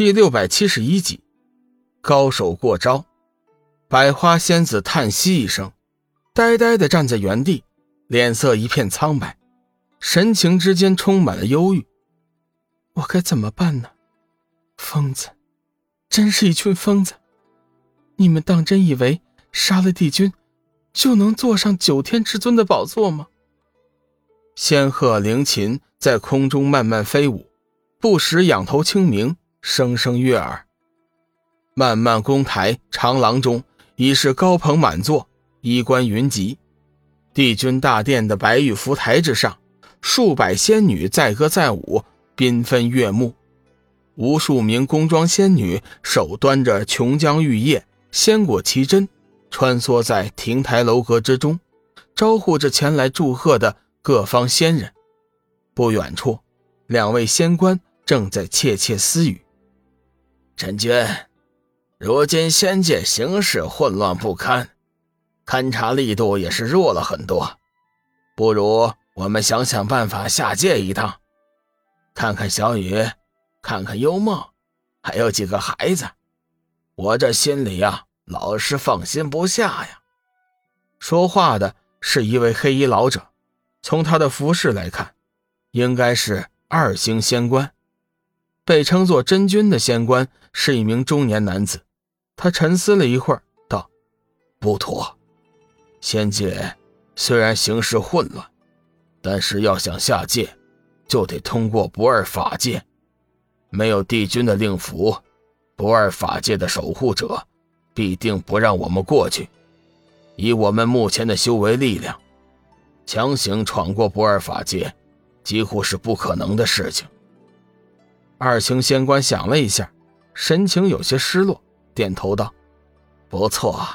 第六百七十一集，高手过招。百花仙子叹息一声，呆呆的站在原地，脸色一片苍白，神情之间充满了忧郁。我该怎么办呢？疯子，真是一群疯子！你们当真以为杀了帝君，就能坐上九天至尊的宝座吗？仙鹤灵禽在空中慢慢飞舞，不时仰头清鸣，声声悦耳。漫漫宫台长廊中已是高朋满座，衣冠云集。帝君大殿的白玉浮台之上，数百仙女载歌载舞，缤纷悦目。无数名宫装仙女手端着琼浆玉液、仙果奇珍，穿梭在亭台楼阁之中，招呼着前来祝贺的。各方仙人，不远处，两位仙官正在窃窃私语。陈君，如今仙界形势混乱不堪，勘察力度也是弱了很多。不如我们想想办法下界一趟，看看小雨，看看幽梦，还有几个孩子。我这心里呀，老是放心不下呀。说话的是一位黑衣老者。从他的服饰来看，应该是二星仙官。被称作真君的仙官是一名中年男子。他沉思了一会儿，道：“不妥，仙界虽然形势混乱，但是要想下界，就得通过不二法界。没有帝君的令符，不二法界的守护者必定不让我们过去。以我们目前的修为力量。”强行闯过不二法界，几乎是不可能的事情。二星仙官想了一下，神情有些失落，点头道：“不错，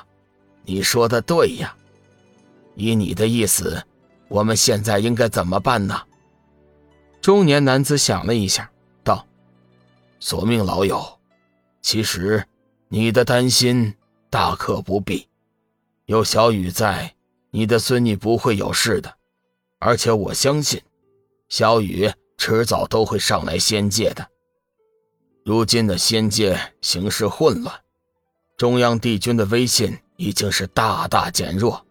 你说的对呀。以你的意思，我们现在应该怎么办呢？”中年男子想了一下，道：“索命老友，其实你的担心大可不必，有小雨在。”你的孙女不会有事的，而且我相信，小雨迟早都会上来仙界的。如今的仙界形势混乱，中央帝君的威信已经是大大减弱，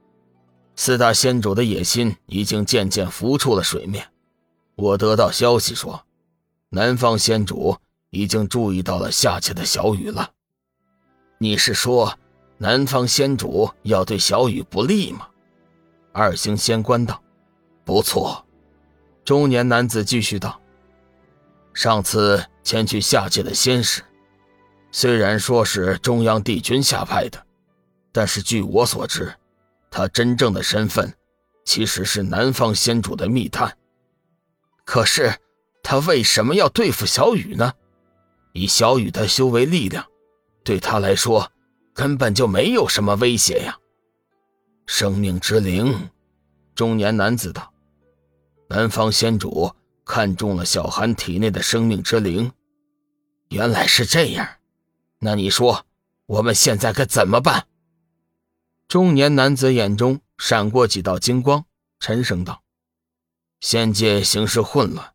四大仙主的野心已经渐渐浮出了水面。我得到消息说，南方仙主已经注意到了下界的小雨了。你是说，南方仙主要对小雨不利吗？二星仙官道：“不错。”中年男子继续道：“上次前去下界的仙使，虽然说是中央帝君下派的，但是据我所知，他真正的身份其实是南方仙主的密探。可是他为什么要对付小雨呢？以小雨的修为力量，对他来说根本就没有什么威胁呀。”生命之灵，中年男子道：“南方仙主看中了小寒体内的生命之灵，原来是这样。那你说，我们现在该怎么办？”中年男子眼中闪过几道金光，沉声道：“仙界形势混乱，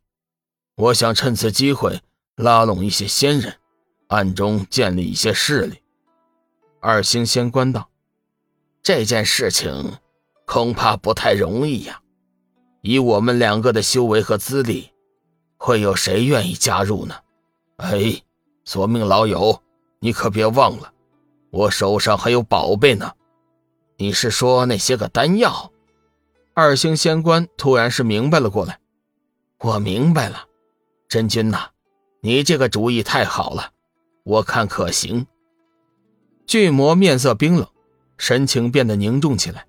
我想趁此机会拉拢一些仙人，暗中建立一些势力。”二星仙官道。这件事情恐怕不太容易呀。以我们两个的修为和资历，会有谁愿意加入呢？哎，索命老友，你可别忘了，我手上还有宝贝呢。你是说那些个丹药？二星仙官突然是明白了过来。我明白了，真君呐，你这个主意太好了，我看可行。巨魔面色冰冷。神情变得凝重起来，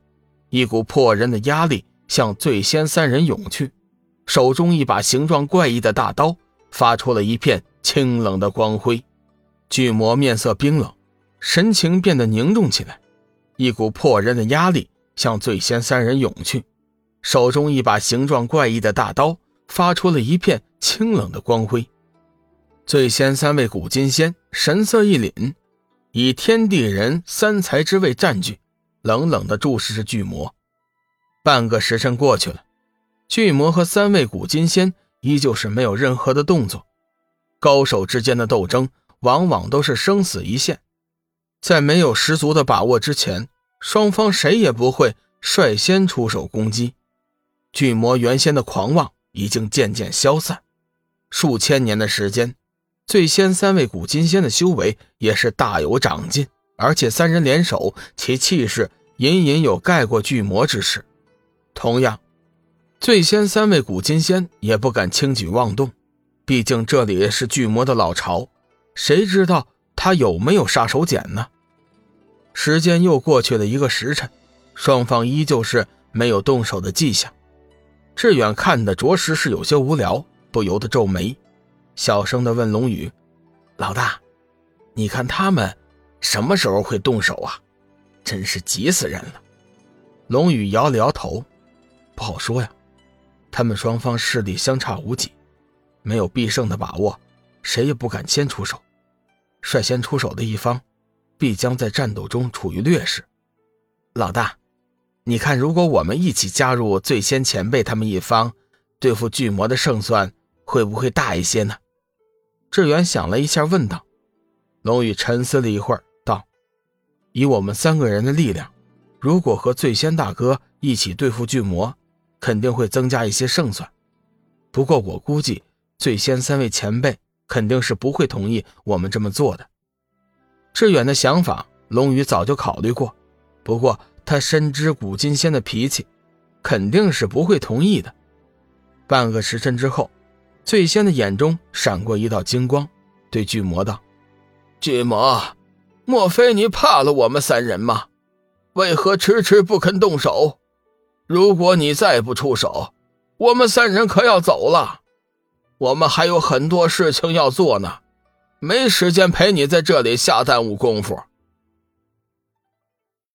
一股迫人的压力向醉仙三人涌去，手中一把形状怪异的大刀发出了一片清冷的光辉。巨魔面色冰冷，神情变得凝重起来，一股破人的压力向醉仙三人涌去，手中一把形状怪异的大刀发出了一片清冷的光辉。醉仙三位古金仙神色一凛。以天地人三才之位占据，冷冷地注视着巨魔。半个时辰过去了，巨魔和三位古金仙依旧是没有任何的动作。高手之间的斗争往往都是生死一线，在没有十足的把握之前，双方谁也不会率先出手攻击。巨魔原先的狂妄已经渐渐消散，数千年的时间，最先三位古金仙的修为也是大有长进，而且三人联手，其气势隐隐有盖过巨魔之势。同样，最先三位古金仙也不敢轻举妄动，毕竟这里是巨魔的老巢。谁知道他有没有杀手锏呢？时间又过去了一个时辰，双方依旧是没有动手的迹象。志远看的着实是有些无聊，不由得皱眉，小声的问龙宇：“老大，你看他们什么时候会动手啊？真是急死人了。”龙宇摇了摇头：“不好说呀，他们双方势力相差无几，没有必胜的把握。”谁也不敢先出手，率先出手的一方，必将在战斗中处于劣势。老大，你看，如果我们一起加入最先前辈他们一方，对付巨魔的胜算会不会大一些呢？志远想了一下，问道。龙宇沉思了一会儿，道：“以我们三个人的力量，如果和最先大哥一起对付巨魔，肯定会增加一些胜算。不过我估计，最先三位前辈。”肯定是不会同意我们这么做的。志远的想法，龙宇早就考虑过，不过他深知古金仙的脾气，肯定是不会同意的。半个时辰之后，醉仙的眼中闪过一道金光，对巨魔道：“巨魔，莫非你怕了我们三人吗？为何迟迟不肯动手？如果你再不出手，我们三人可要走了。”我们还有很多事情要做呢，没时间陪你在这里瞎耽误功夫。